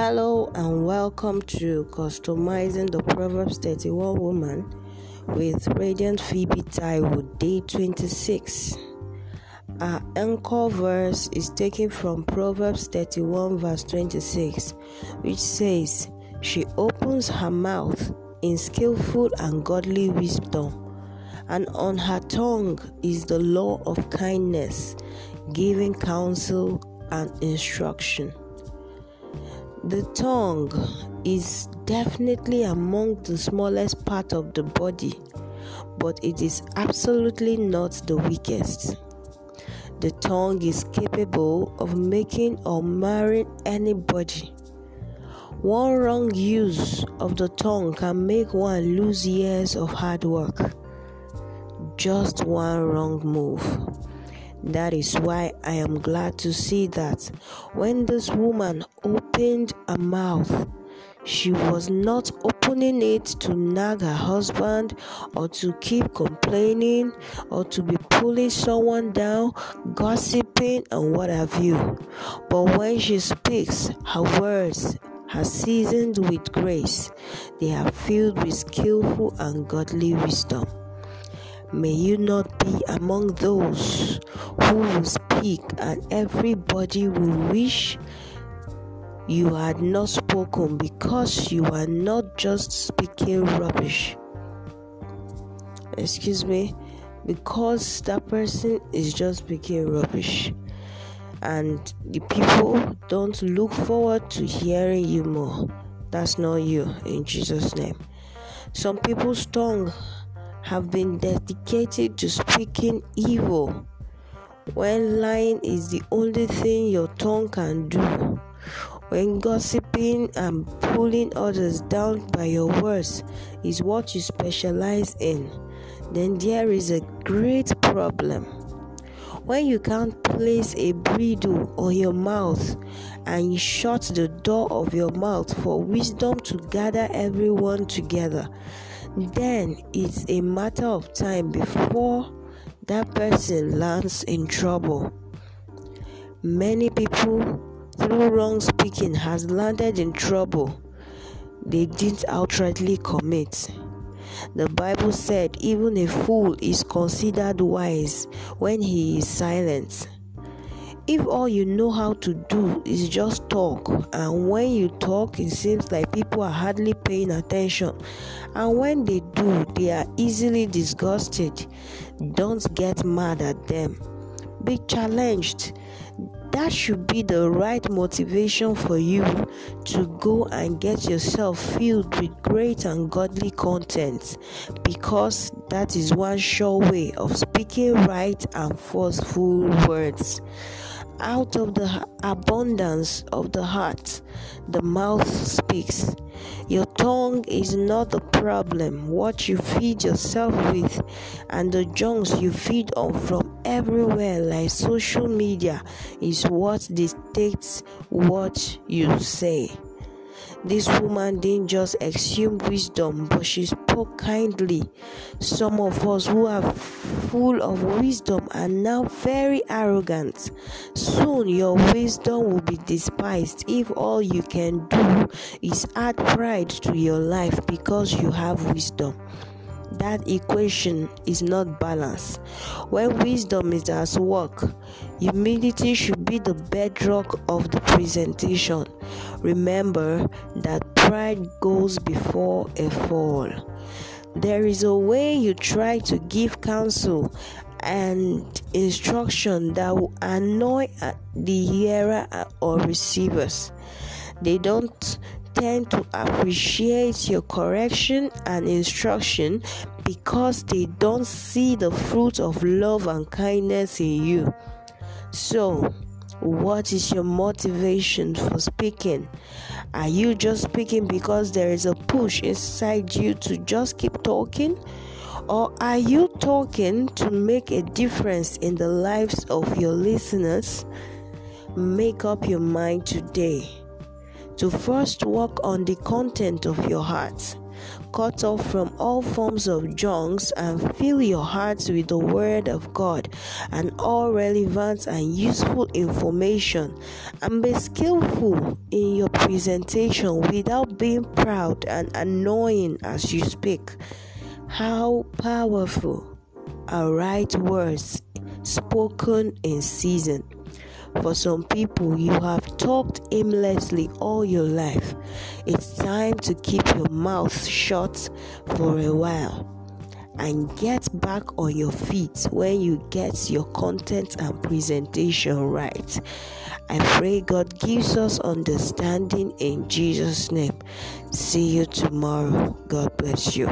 Hello and welcome to Customizing the Proverbs 31 Woman with Radiant Phoebe Taiwo, day 26. Our anchor verse is taken from Proverbs 31, verse 26, which says, She opens her mouth in skillful and godly wisdom, and on her tongue is the law of kindness, giving counsel and instruction. The tongue is definitely among the smallest part of the body, but it is absolutely not the weakest. The tongue is capable of making or marring anybody. One wrong use of the tongue can make one lose years of hard work. Just one wrong move. That is why I am glad to see that when this woman opened her mouth, she was not opening it to nag her husband or to keep complaining or to be pulling someone down, gossiping, and what have you. But when she speaks, her words are seasoned with grace, they are filled with skillful and godly wisdom. May you not be among those who will speak, and everybody will wish you had not spoken because you are not just speaking rubbish. Excuse me, because that person is just speaking rubbish, and the people don't look forward to hearing you more. That's not you, in Jesus' name. Some people's tongue have been dedicated to speaking evil when lying is the only thing your tongue can do. When gossiping and pulling others down by your words is what you specialize in, then there is a great problem. When you can't place a bridle on your mouth and you shut the door of your mouth for wisdom to gather everyone together, then it's a matter of time before that person lands in trouble. Many people, through wrong speaking, has landed in trouble they didn't outrightly commit. The Bible said even a fool is considered wise when he is silent. If all you know how to do is just talk, and when you talk, it seems like people are hardly paying attention, and when they do, they are easily disgusted, don't get mad at them. Be challenged. That should be the right motivation for you to go and get yourself filled with great and godly content because that is one sure way of speaking right and forceful words. Out of the abundance of the heart, the mouth speaks. Your tongue is not the problem. What you feed yourself with and the junks you feed on from everywhere, like social media, is what dictates what you say. This woman didn't just assume wisdom, but she spoke kindly. Some of us who are full of wisdom are now very arrogant. Soon your wisdom will be despised if all you can do is add pride to your life because you have wisdom that equation is not balanced. When wisdom is at work, humility should be the bedrock of the presentation. Remember that pride goes before a fall. There is a way you try to give counsel and instruction that will annoy the hearer or receivers. They don't tend to appreciate your correction and instruction because they don't see the fruit of love and kindness in you. So, what is your motivation for speaking? Are you just speaking because there is a push inside you to just keep talking? Or are you talking to make a difference in the lives of your listeners? Make up your mind today to first work on the content of your heart. Cut off from all forms of junks, and fill your hearts with the Word of God and all relevant and useful information, and be skillful in your presentation without being proud and annoying as you speak. How powerful are right words spoken in season. For some people, you have talked aimlessly all your life. It's time to keep your mouth shut for a while and get back on your feet when you get your content and presentation right. I pray God gives us understanding in Jesus' name. See you tomorrow. God bless you.